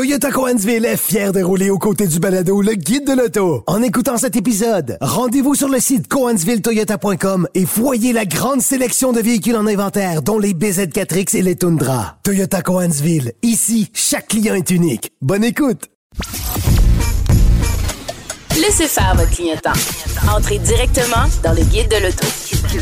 Toyota Coansville est fier de rouler aux côtés du balado le guide de l'auto. En écoutant cet épisode, rendez-vous sur le site coansvilletoyota.com et voyez la grande sélection de véhicules en inventaire, dont les BZ4X et les Tundra. Toyota Coansville, ici, chaque client est unique. Bonne écoute! Laissez faire votre clientèle. Entrez directement dans le guide de l'auto.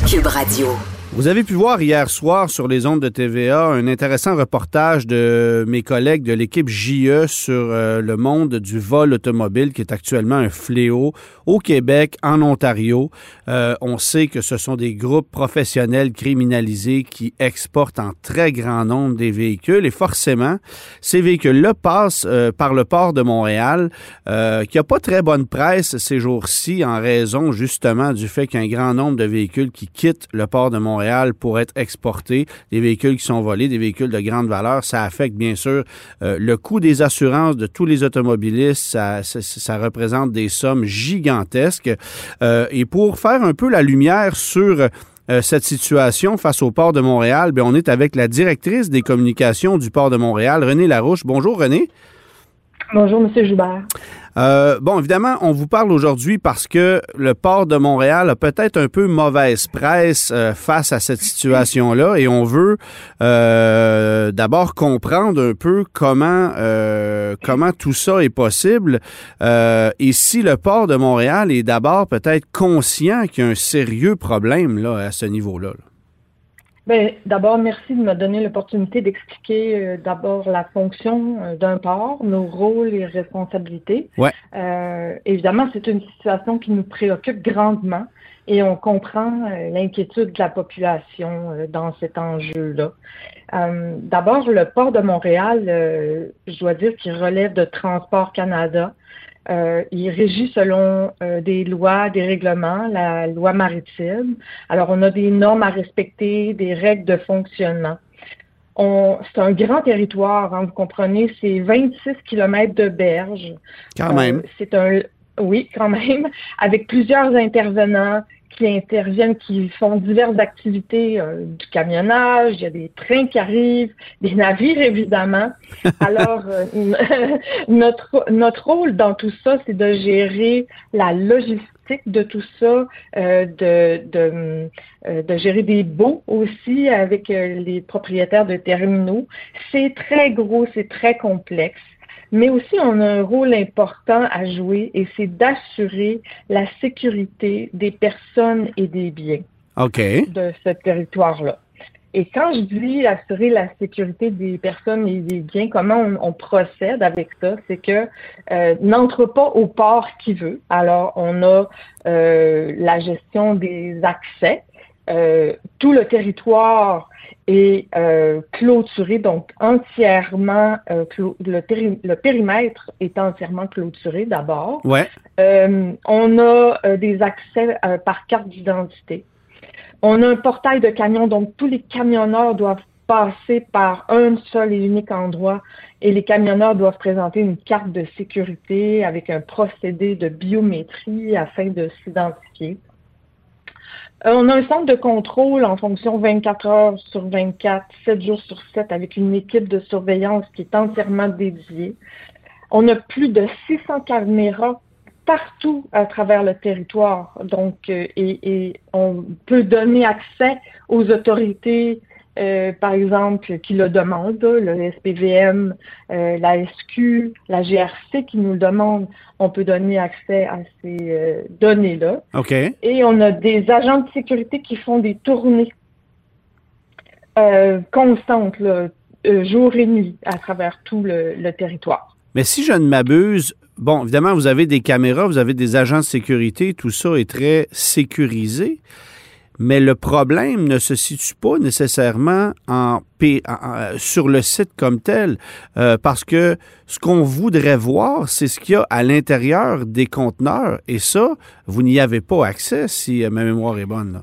Cube Radio. Vous avez pu voir hier soir sur les ondes de TVA un intéressant reportage de mes collègues de l'équipe JE sur euh, le monde du vol automobile qui est actuellement un fléau au Québec, en Ontario. Euh, on sait que ce sont des groupes professionnels criminalisés qui exportent en très grand nombre des véhicules et forcément, ces véhicules-là passent euh, par le port de Montréal qui n'a pas très bonne presse ces jours-ci en raison justement du fait qu'il y a un grand nombre de véhicules qui quittent le port de Montréal pour être exportés, des véhicules qui sont volés, des véhicules de grande valeur. Ça affecte bien sûr euh, le coût des assurances de tous les automobilistes. Ça, représente des sommes gigantesques. Euh, et pour faire un peu la lumière sur euh, cette situation face au port de Montréal, bien, on est avec la directrice des communications du port de Montréal, René Larouche. Bonjour René. Bonjour Monsieur Joubert. Euh, bon, évidemment, on vous parle aujourd'hui parce que le port de Montréal a peut-être un peu mauvaise presse euh, face à cette situation-là et on veut euh, d'abord comprendre un peu comment comment tout ça est possible et si le port de Montréal est d'abord peut-être conscient qu'il y a un sérieux problème là à ce niveau-là. là d'abord, merci de me donner l'opportunité d'expliquer euh, d'abord la fonction euh, d'un port, nos rôles et responsabilités. Ouais. Euh, évidemment, c'est une situation qui nous préoccupe grandement et on comprend l'inquiétude de la population dans cet enjeu-là. d'abord, le port de Montréal, je dois dire qu'il relève de Transport Canada. Euh, il régit selon euh, des lois, des règlements, la loi maritime. Alors, on a des normes à respecter, des règles de fonctionnement. C'est un grand territoire, hein, vous comprenez, c'est 26 kilomètres de berge. Quand même. Euh, c'est un, oui, quand même, avec plusieurs intervenants, qui interviennent, qui font diverses activités, euh, du camionnage, il y a des trains qui arrivent, des navires évidemment. Alors, euh, notre, notre rôle dans tout ça, c'est de gérer la logistique de tout ça, euh, de, de, de, gérer des baux aussi avec les propriétaires de terminaux. C'est très gros, c'est très complexe mais aussi on a un rôle important à jouer et c'est d'assurer la sécurité des personnes et des biens de ce territoire-là. Et quand je dis assurer la sécurité des personnes et des biens, comment on, procède avec ça, c'est que euh, n'entre pas au port qui veut. Alors, on a euh, la gestion des accès. Euh, tout le territoire est euh, clôturé, donc entièrement, euh, le, le, périmètre est entièrement clôturé d'abord. Ouais. On a des accès par carte d'identité. On a un portail de camions, donc tous les camionneurs doivent passer par un seul et unique endroit et les camionneurs doivent présenter une carte de sécurité avec un procédé de biométrie afin de s'identifier. Euh, on a un centre de contrôle en fonction 24 heures sur 24, 7 jours sur 7, avec une équipe de surveillance qui est entièrement dédiée. On a plus de 600 caméras partout à travers le territoire. Donc, euh, et, on peut donner accès aux autorités euh, par exemple, qui le demandent, le SPVM, euh, la SQ, la GRC qui nous le demandent, on peut donner accès à ces euh, données-là. OK. Et on a des agents de sécurité qui font des tournées constantes, jour et nuit, à travers tout le territoire. Mais si je ne m'abuse, bon, évidemment, vous avez des caméras, vous avez des agents de sécurité, tout ça est très sécurisé. Mais le problème ne se situe pas nécessairement en, sur le site comme tel, euh, parce que ce qu'on voudrait voir, c'est ce qu'il y a à l'intérieur des conteneurs. Et ça, vous n'y avez pas accès si ma mémoire est bonne.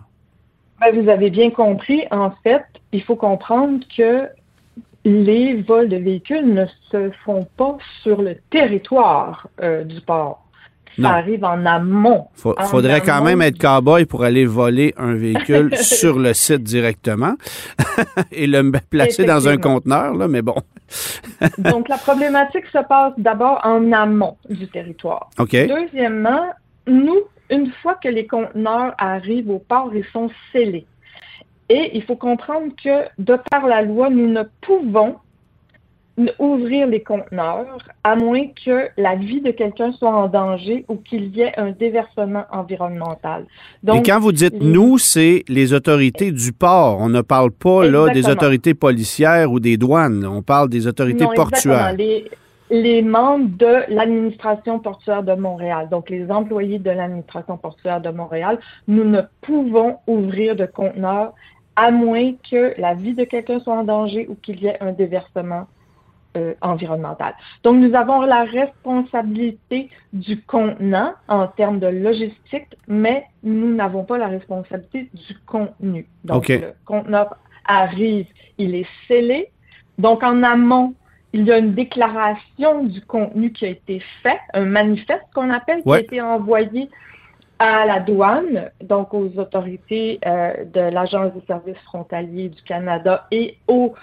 Ben, vous avez bien compris. En fait, il faut comprendre que les vols de véhicules ne se font pas sur le territoire euh, du port ça arrive en amont. Il faudrait quand même être cow-boy pour aller voler un véhicule sur le site directement et le placer dans un conteneur, là, mais bon. Donc, la problématique se passe d'abord en amont du territoire. OK. Deuxièmement, nous, une fois que les conteneurs arrivent au port, ils sont scellés. Et il faut comprendre que, de par la loi, nous ne pouvons ouvrir les conteneurs à moins que la vie de quelqu'un soit en danger ou qu'il y ait un déversement environnemental. Donc, Et quand vous dites nous, c'est les autorités du port. On ne parle pas là des autorités policières ou des douanes. On parle des autorités portuaires. Les, les membres de l'administration portuaire de Montréal, donc les employés de l'administration portuaire de Montréal, nous ne pouvons ouvrir de conteneurs à moins que la vie de quelqu'un soit en danger ou qu'il y ait un déversement euh, environnementale. Donc, nous avons la responsabilité du contenant en termes de logistique, mais nous n'avons pas la responsabilité du contenu. Donc, le conteneur arrive, il est scellé. Donc, en amont, il y a une déclaration du contenu qui a été fait, un manifeste qu'on appelle, qui a été envoyé à la douane, donc aux autorités euh, de l'Agence des services frontaliers du Canada et aux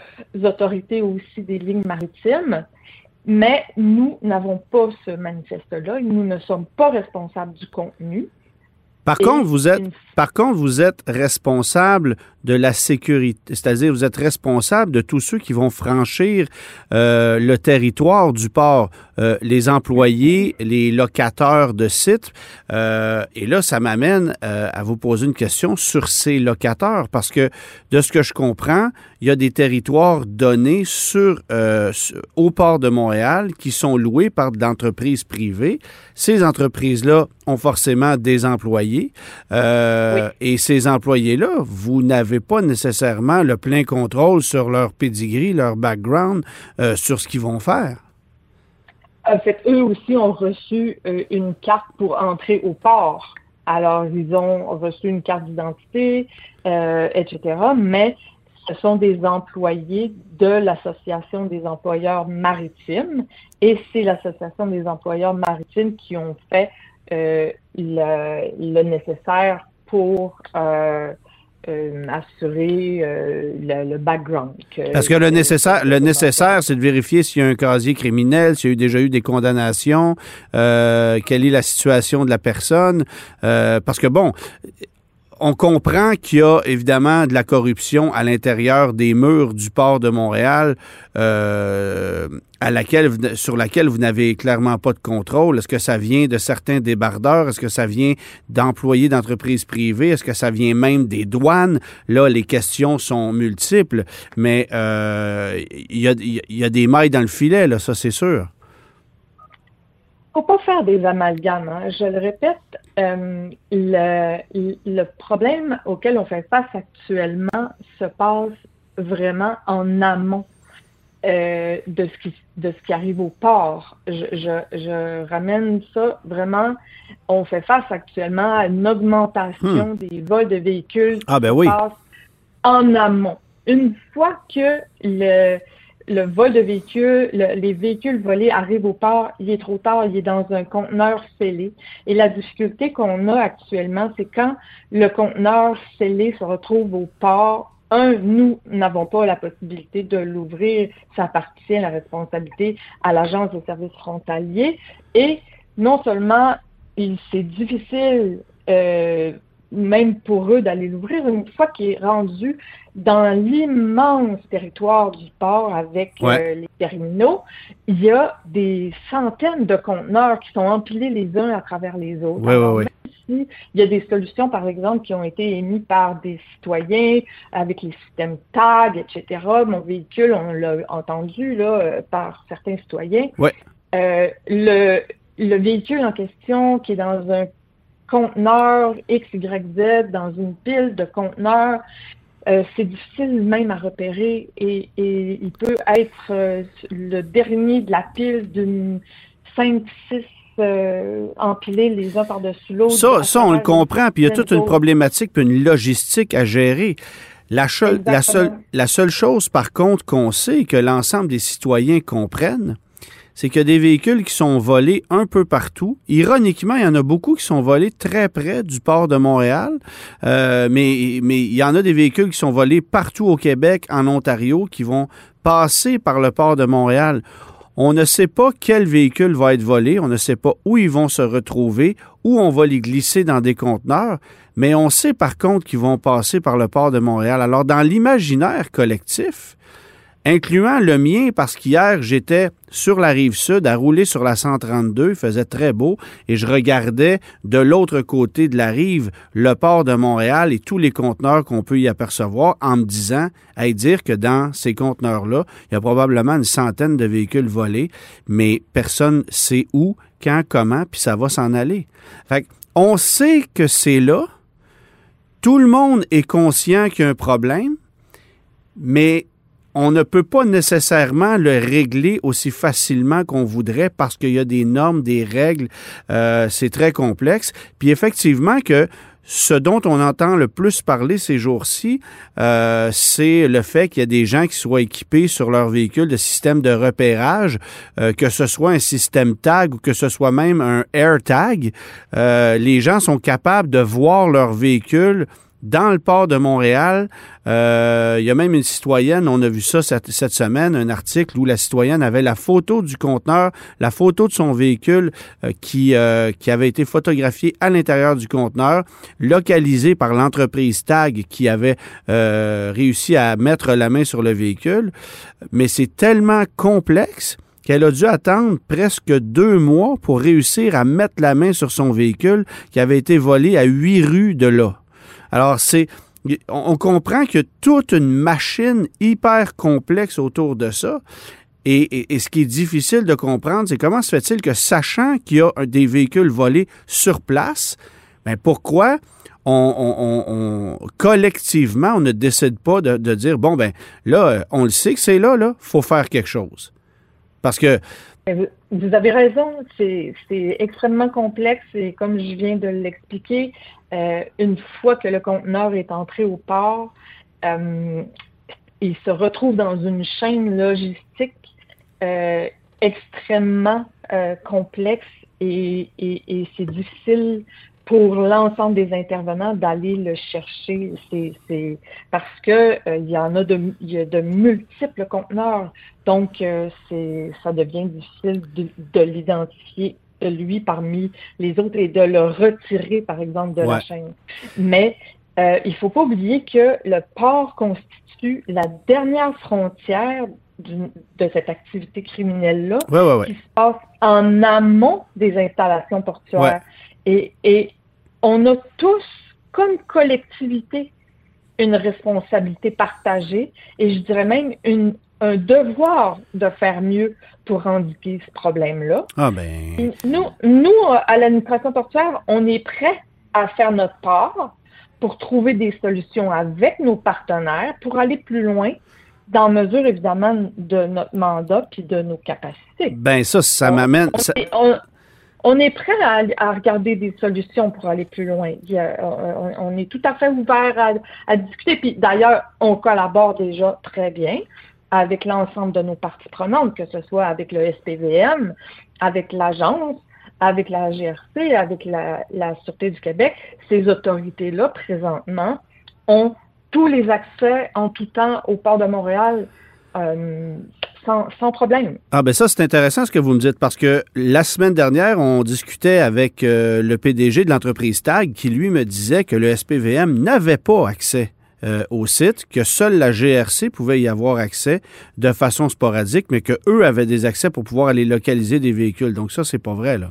autorités aussi des lignes maritimes. Mais nous n'avons pas ce manifeste-là. Nous ne sommes pas responsables du contenu. Par contre, vous êtes, par contre, vous êtes responsable de la sécurité, c'est-à-dire vous êtes responsable de tous ceux qui vont franchir euh, le territoire du port, euh, les employés, les locataires de sites. Euh, et là, ça m'amène à vous poser une question sur ces locataires, parce que de ce que je comprends, il y a des territoires donnés sur, au port de Montréal qui sont loués par d'entreprises privées. Ces entreprises-là ont forcément des employés. Et ces employés-là, vous n'avez pas nécessairement le plein contrôle sur leur pedigree, leur background, euh, sur ce qu'ils vont faire. En fait, eux aussi ont reçu euh, une carte pour entrer au port. Alors, ils ont reçu une carte d'identité, euh, etc. Mais ce sont des employés de l'Association des employeurs maritimes et c'est l'Association des employeurs maritimes qui ont fait le, nécessaire pour euh, assurer euh, le, background. Parce que le nécessaire, le nécessaire, c'est de vérifier s'il y a un casier criminel, s'il y a eu déjà eu des condamnations, euh, quelle est la situation de la personne. parce que bon, on comprend qu'il y a évidemment de la corruption à l'intérieur des murs du port de Montréal, euh, sur laquelle vous n'avez clairement pas de contrôle. Est-ce que ça vient de certains débardeurs? Est-ce que ça vient d'employés d'entreprises privées? Est-ce que ça vient même des douanes? Là, les questions sont multiples, mais euh, il y, a, y a des mailles dans le filet, là, ça c'est sûr faut pas faire des amalgames. Hein. Je le répète, euh, le, le, problème auquel on fait face actuellement se passe vraiment en amont euh, de, ce qui, de ce qui arrive au port. Je, je, je, ramène ça vraiment. On fait face actuellement à une augmentation hmm. des vols de véhicules ah, ben oui. en amont. Une fois que le, le vol de véhicules, les véhicules volés arrivent au port, il est trop tard, il est dans un conteneur scellé. Et la difficulté qu'on a actuellement, c'est quand le conteneur scellé se retrouve au port, un, nous n'avons pas la possibilité de l'ouvrir, ça appartient à la responsabilité à l'Agence de services frontaliers. Et non seulement c'est difficile euh, même pour eux d'aller l'ouvrir, une fois qu'il est rendu dans l'immense territoire du port avec euh, les terminaux, il y a des centaines de conteneurs qui sont empilés les uns à travers les autres. même si il y a des solutions, par exemple, qui ont été émises par des citoyens avec les systèmes TAG, etc. Mon véhicule, on l'a entendu là, euh, par certains citoyens. Euh, le, le véhicule en question qui est dans un conteneur XYZ, dans une pile de conteneurs, euh, c'est difficile même à repérer et, il peut être euh, le dernier de la pile d'une 5, 6 euh, empilés les uns par-dessus l'autre. Ça, ça, on le comprend, puis il y a toute une problématique, puis une logistique à gérer. La, la, seule, la seule chose, par contre, qu'on sait que l'ensemble des citoyens comprennent, c'est qu'il y a des véhicules qui sont volés un peu partout. Ironiquement, il y en a beaucoup qui sont volés très près du port de Montréal, euh, mais, mais il y en a des véhicules qui sont volés partout au Québec, en Ontario, qui vont passer par le port de Montréal. On ne sait pas quel véhicule va être volé, on ne sait pas où ils vont se retrouver, où on va les glisser dans des conteneurs, mais on sait par contre qu'ils vont passer par le port de Montréal. Alors, dans l'imaginaire collectif, incluant le mien parce qu'hier, j'étais sur la rive sud à rouler sur la 132, il faisait très beau et je regardais de l'autre côté de la rive le port de Montréal et tous les conteneurs qu'on peut y apercevoir en me disant, à dire que dans ces conteneurs-là, il y a probablement une centaine de véhicules volés, mais personne sait où, quand, comment, puis ça va s'en aller. Fait on sait que c'est là, tout le monde est conscient qu'il y a un problème, mais on ne peut pas nécessairement le régler aussi facilement qu'on voudrait parce qu'il y a des normes, des règles, euh, c'est très complexe. Puis effectivement que ce dont on entend le plus parler ces jours-ci, euh, c'est le fait qu'il y a des gens qui soient équipés sur leur véhicule de système de repérage, euh, que ce soit un système tag ou que ce soit même un AirTag. Euh, les gens sont capables de voir leur véhicule dans le port de Montréal. Euh, il y a même une citoyenne, on a vu ça cette, semaine, un article où la citoyenne avait la photo du conteneur, la photo de son véhicule euh, qui, euh, qui avait été photographié à l'intérieur du conteneur, localisé par l'entreprise TAG qui avait réussi à mettre la main sur le véhicule. Mais c'est tellement complexe qu'elle a dû attendre presque deux mois pour réussir à mettre la main sur son véhicule qui avait été volé à huit rues de là. Alors, c'est on comprend a toute une machine hyper complexe autour de ça. Et, ce qui est difficile de comprendre, c'est comment se fait-il que, sachant qu'il y a des véhicules volés sur place, bien pourquoi on, collectivement, on ne décide pas de, dire, bon, ben là, on le sait que c'est là, là, faut faire quelque chose. Parce que... Vous avez raison, c'est extrêmement complexe et comme je viens de l'expliquer, euh, une fois que le conteneur est entré au port, euh, il se retrouve dans une chaîne logistique euh, extrêmement complexe et, c'est difficile pour l'ensemble des intervenants d'aller le chercher. C'est parce que il y en a de, il y a de multiples conteneurs, donc c'est ça devient difficile de l'identifier lui parmi les autres et de le retirer, par exemple, de la chaîne. Mais euh, il ne faut pas oublier que le port constitue la dernière frontière de cette activité criminelle-là qui se passe en amont des installations portuaires. Et, et on a tous, comme collectivité, une responsabilité partagée et je dirais même une, un devoir de faire mieux pour endiguer ce problème-là. Ah ben... Nous, nous, à l'administration portuaire, on est prêt à faire notre part pour trouver des solutions avec nos partenaires pour aller plus loin dans mesure, évidemment, de notre mandat puis de nos capacités. Ben ça, ça m'amène... On, est prêt à, regarder des solutions pour aller plus loin. on, est tout à fait ouvert à, à discuter. Puis d'ailleurs, on collabore déjà très bien avec l'ensemble de nos parties prenantes, que ce soit avec le SPVM, avec l'agence, avec la GRC, avec la, Sûreté du Québec, ces autorités-là, présentement, ont tous les accès en tout temps au port de Montréal euh, sans, problème. Ah ben ça, c'est intéressant ce que vous me dites, parce que la semaine dernière, on discutait avec euh, le PDG de l'entreprise TAG qui, lui, me disait que le SPVM n'avait pas accès euh, au site, que seule la GRC pouvait y avoir accès de façon sporadique, mais qu'eux avaient des accès pour pouvoir aller localiser des véhicules. Donc ça, c'est pas vrai, là.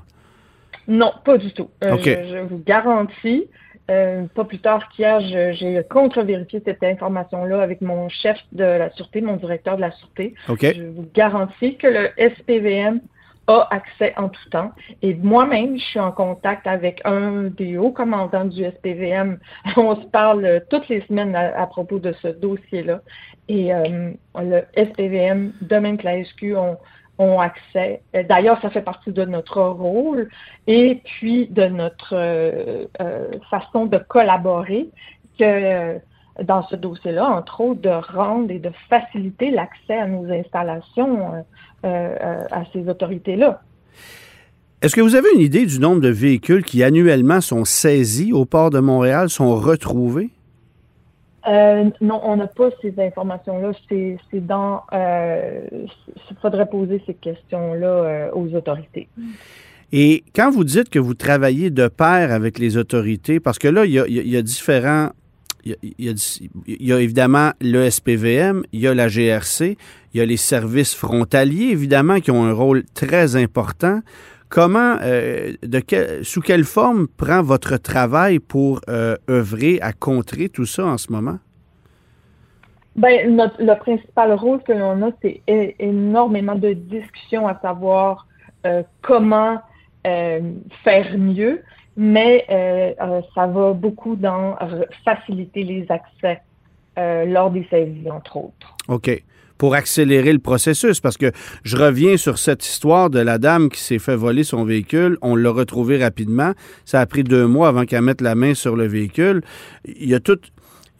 Non, pas du tout. Euh, je, vous garantis, euh, pas plus tard qu'hier, j'ai contre-vérifié cette information-là avec mon chef de la Sûreté, mon directeur de la Sûreté. Je vous garantis que le SPVM a accès en tout temps. Et moi-même, je suis en contact avec un des hauts commandants du SPVM. On se parle toutes les semaines à, propos de ce dossier-là. Et euh, le SPVM, de même que la SQ, ont, ont accès. D'ailleurs, ça fait partie de notre rôle et puis de notre euh, euh, façon de collaborer que dans ce dossier-là, entre autres, de rendre et de faciliter l'accès à nos installations euh, euh, à ces autorités-là. Est-ce que vous avez une idée du nombre de véhicules qui annuellement sont saisis au port de Montréal, sont retrouvés? Euh, non, on n'a pas ces informations-là. C'est dans. Il faudrait poser ces questions-là aux autorités. Et quand vous dites que vous travaillez de pair avec les autorités, parce que là, il y a, il y a différents il y, a, évidemment le SPVM, il y a la GRC, il y a les services frontaliers, évidemment, qui ont un rôle très important. Comment, euh, de sous quelle forme prend votre travail pour euh, œuvrer à contrer tout ça en ce moment? Bien, le principal rôle que l'on a, c'est énormément de discussions à savoir euh, comment faire mieux mais ça va beaucoup dans faciliter les accès lors des saisies, entre autres. OK pour accélérer le processus. Parce que je reviens sur cette histoire de la dame qui s'est fait voler son véhicule. On l'a retrouvé rapidement. Ça a pris deux mois avant qu'elle mette la main sur le véhicule. Il y a tout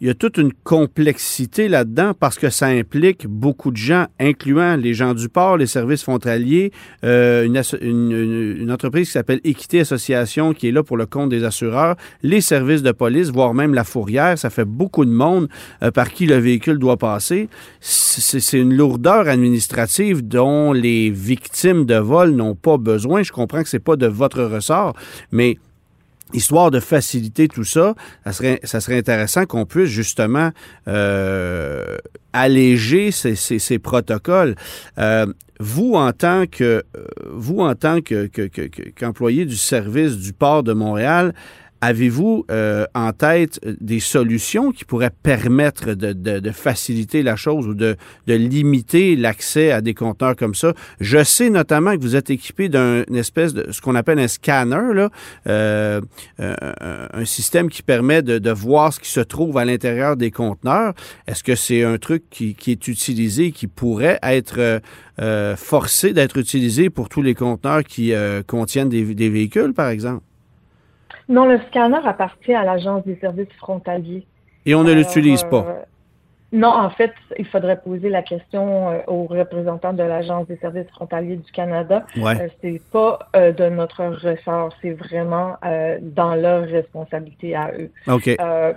il y a toute une complexité là-dedans parce que ça implique beaucoup de gens, incluant les gens du port, les services frontaliers, euh, une, entreprise qui s'appelle Équité Association qui est là pour le compte des assureurs, les services de police, voire même la fourrière. Ça fait beaucoup de monde euh, par qui le véhicule doit passer. C'est une lourdeur administrative dont les victimes de vol n'ont pas besoin. Je comprends que c'est pas de votre ressort, mais histoire de faciliter tout ça, ça serait, ça serait intéressant qu'on puisse justement euh, alléger ces, ces, protocoles. Euh, vous, en tant que vous, en tant que, qu'employé du service du port de Montréal, Avez-vous euh, en tête euh, des solutions qui pourraient permettre de, faciliter la chose ou de, limiter l'accès à des conteneurs comme ça? Je sais notamment que vous êtes équipé d'un espèce de ce qu'on appelle un scanner, là, euh, un système qui permet de, voir ce qui se trouve à l'intérieur des conteneurs. Est-ce que c'est un truc qui, est utilisé, qui pourrait être forcé d'être utilisé pour tous les conteneurs qui contiennent des véhicules, par exemple? Non, le scanner appartient à l'Agence des services frontaliers. Et on ne l'utilise pas? Euh, non, en fait, il faudrait poser la question euh, aux représentants de l'Agence des services frontaliers du Canada. Ouais. Euh, c'est pas de notre ressort, c'est vraiment dans leur responsabilité à eux. OK.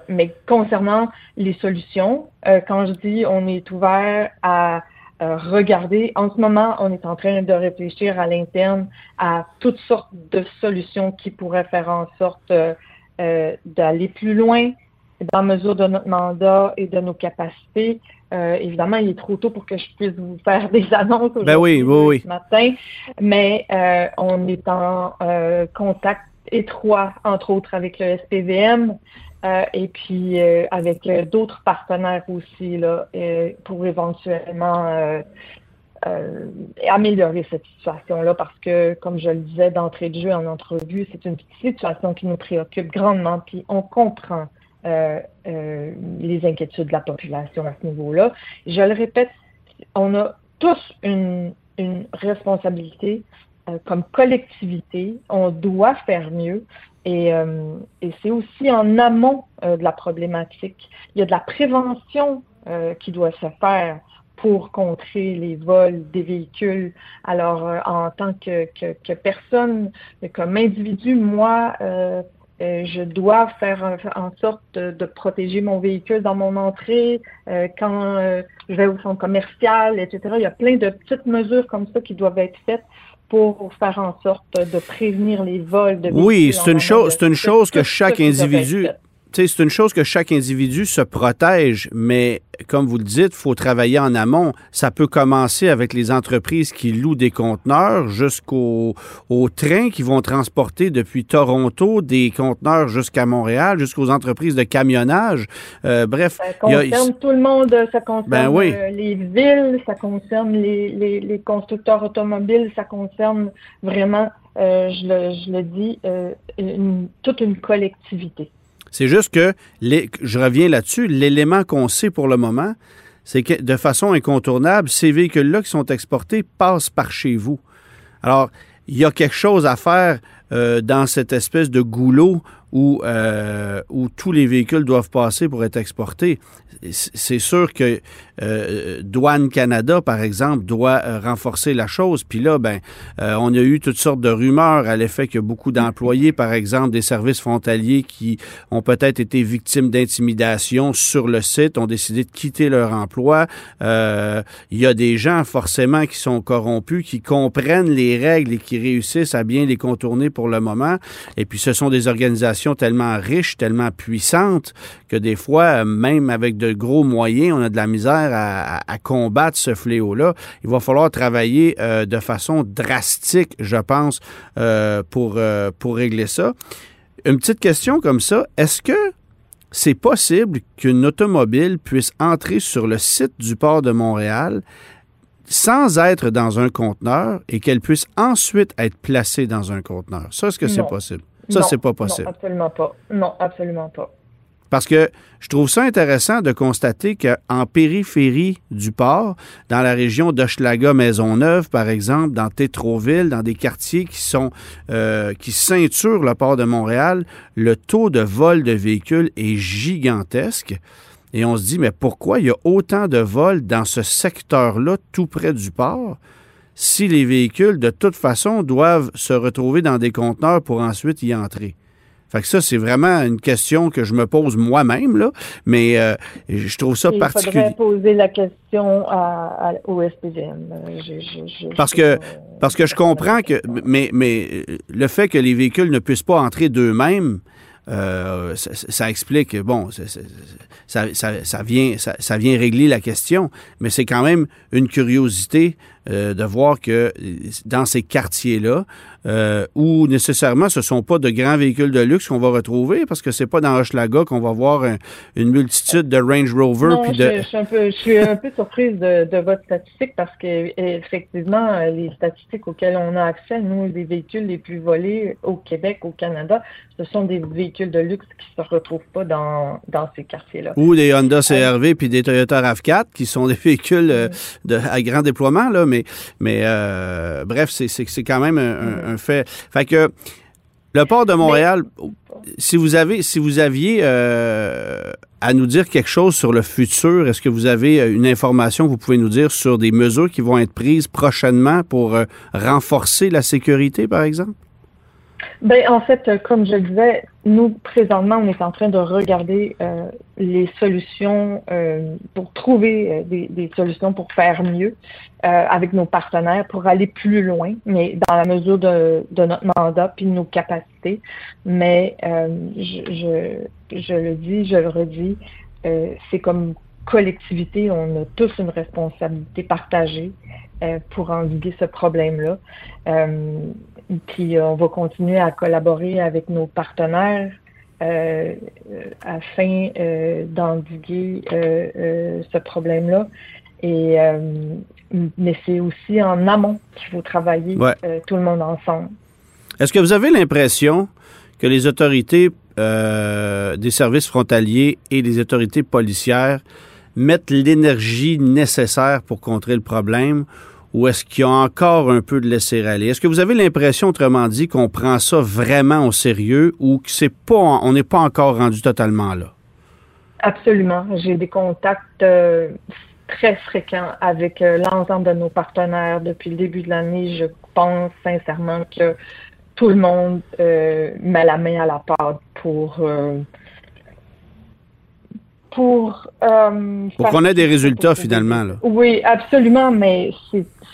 mais concernant les solutions, quand je dis on est ouvert à euh, regarder. En ce moment, on est en train de réfléchir à l'interne à toutes sortes de solutions qui pourraient faire en sorte euh, euh, d'aller plus loin dans mesure de notre mandat et de nos capacités. évidemment, il est trop tôt pour que je puisse vous faire des annonces ben oui, oui, ce matin, mais on est en contact étroit, entre autres, avec le SPVM, euh, et puis euh, avec euh, d'autres partenaires aussi là, pour éventuellement améliorer cette situation-là parce que, comme je le disais d'entrée de jeu en entrevue, c'est une situation qui nous préoccupe grandement, puis on comprend les inquiétudes de la population à ce niveau-là. Je le répète, on a tous une, une responsabilité comme collectivité, on doit faire mieux. Euh, et, c'est aussi en amont euh, de la problématique. Il y a de la prévention euh, qui doit se faire pour contrer les vols des véhicules. Alors, en tant que, que, personne, comme individu, moi, je dois faire en sorte de, protéger mon véhicule dans mon entrée, quand je vais au centre commercial, etc. Il y a plein de petites mesures comme ça qui doivent être faites pour faire en sorte de prévenir les vols de Oui, c'est une chose, c'est une chose que chaque individu, c'est une chose que chaque individu se protège, mais comme vous le dites, il faut travailler en amont. Ça peut commencer avec les entreprises qui louent des conteneurs jusqu'aux trains qui vont transporter depuis Toronto des conteneurs jusqu'à Montréal, jusqu'aux entreprises de camionnage. Euh, bref. Ça concerne tout le monde. Ça concerne ben euh, les villes, ça concerne les, constructeurs automobiles, ça concerne vraiment, euh, je, le, je, le, dis, toute une collectivité. C'est juste que, je reviens là-dessus, l'élément qu'on sait pour le moment, c'est que de façon incontournable, ces véhicules-là qui sont exportés passent par chez vous. Alors, il y a quelque chose à faire euh, dans cette espèce de goulot où, euh, où tous les véhicules doivent passer pour être exportés. C'est sûr que euh, Douane Canada, par exemple, doit euh, renforcer la chose. Puis là, ben, euh, on a eu toutes sortes de rumeurs à l'effet que beaucoup d'employés, par exemple, des services frontaliers qui ont peut-être été victimes d'intimidation sur le site, ont décidé de quitter leur emploi. il y a des gens, forcément, qui sont corrompus, qui comprennent les règles et qui réussissent à bien les contourner pour le moment. Et puis, ce sont des organisations tellement riches, tellement puissantes, que des fois, même avec de gros moyens, on a de la misère à, combattre ce fléau-là. Il va falloir travailler euh, de façon drastique, je pense, euh, pour, euh, pour régler ça. Une petite question comme ça, est-ce que c'est possible qu'une automobile puisse entrer sur le site du port de Montréal sans être dans un conteneur et qu'elle puisse ensuite être placée dans un conteneur? Ça, est-ce que c'est possible? Ça, c'est pas possible. Non, absolument pas. Non, absolument pas. Parce que je trouve ça intéressant de constater qu'en périphérie du port, dans la région d'Hochelaga Maisonneuve, par exemple, dans Tétroville, dans des quartiers qui sont euh, qui ceinturent le port de Montréal, le taux de vol de véhicules est gigantesque. Et on se dit, mais pourquoi il y a autant de vols dans ce secteur-là, tout près du port, si les véhicules, de toute façon, doivent se retrouver dans des conteneurs pour ensuite y entrer? Fait que ça, c'est vraiment une question que je me pose moi-même, là, mais euh, je trouve ça particulier. Il faudrait poser la question à, au SPVM. Euh, parce que, parce que je comprends que, mais, mais le fait que les véhicules ne puissent pas entrer d'eux-mêmes, euh, ça, explique, bon, ça, ça, vient, ça, vient régler la question, mais c'est quand même une curiosité de voir que dans ces quartiers-là, euh, où nécessairement ce ne sont pas de grands véhicules de luxe qu'on va retrouver, parce que c'est pas dans Hochelaga qu'on va voir une multitude de Range Rover. Non, je, suis un peu, je suis un peu surprise de, votre statistique parce que effectivement, les statistiques auxquelles on a accès, nous, les véhicules les plus volés au Québec, au Canada, ce sont des véhicules de luxe qui ne se retrouvent pas dans, dans ces quartiers-là. Ou des Honda CRV puis des Toyota RAV4 qui sont des véhicules euh, de, à grand déploiement, là, mais, mais euh, bref, c'est quand même un fait. Fait que le port de Montréal, si vous avez, si vous aviez euh, à nous dire quelque chose sur le futur, est-ce que vous avez euh, une information que vous pouvez nous dire sur des mesures qui vont être prises prochainement pour euh, renforcer la sécurité, par exemple? Ben, en fait, euh, comme je le disais, nous, présentement, on est en train de regarder euh, les solutions euh, pour trouver des, solutions pour faire mieux avec nos partenaires, pour aller plus loin, mais dans la mesure de, notre mandat puis de nos capacités. Mais je, je, je, le dis, je le redis, c'est comme collectivité, on a tous une responsabilité partagée pour endiguer ce problème-là. Puis euh, on va continuer à collaborer avec nos partenaires euh, afin euh, d'endiguer ce problème-là. Et mais c'est aussi en amont qu'il faut travailler tout le monde ensemble. Est-ce que vous avez l'impression que les autorités des services frontaliers et les autorités policières mettent l'énergie nécessaire pour contrer le problème ou est-ce qu'il y a encore un peu de laisser-aller? Est-ce que vous avez l'impression, autrement dit, qu'on prend ça vraiment au sérieux ou que n'est pas encore rendu totalement là? Absolument. J'ai des contacts euh, très fréquents avec euh, l'ensemble de nos partenaires depuis le début de l'année. Je pense sincèrement que tout le monde euh, met la main à la pâte pour pour pour qu'on ait des résultats finalement là. Oui, absolument, mais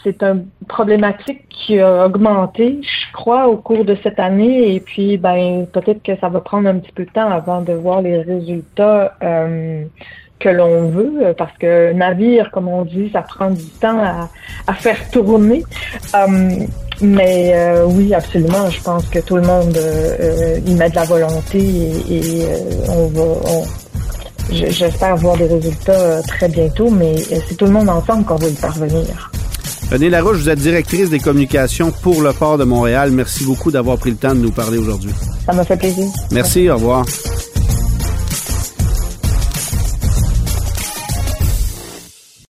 c'est une problématique qui a augmenté, je crois, au cours de cette année. Et puis, ben, peut-être que ça va prendre un petit peu de temps avant de voir les résultats euh, que l'on veut, parce que navire, comme on dit, ça prend du temps à, faire tourner. Euh, mais euh, oui, absolument. Je pense que tout le monde y met de la volonté et, on va. J'espère voir des résultats très bientôt, mais c'est tout le monde ensemble qu'on va y parvenir. René Larouche, vous êtes directrice des communications pour le port de Montréal. Merci beaucoup d'avoir pris le temps de nous parler aujourd'hui. Ça m'a fait plaisir. Merci, au revoir.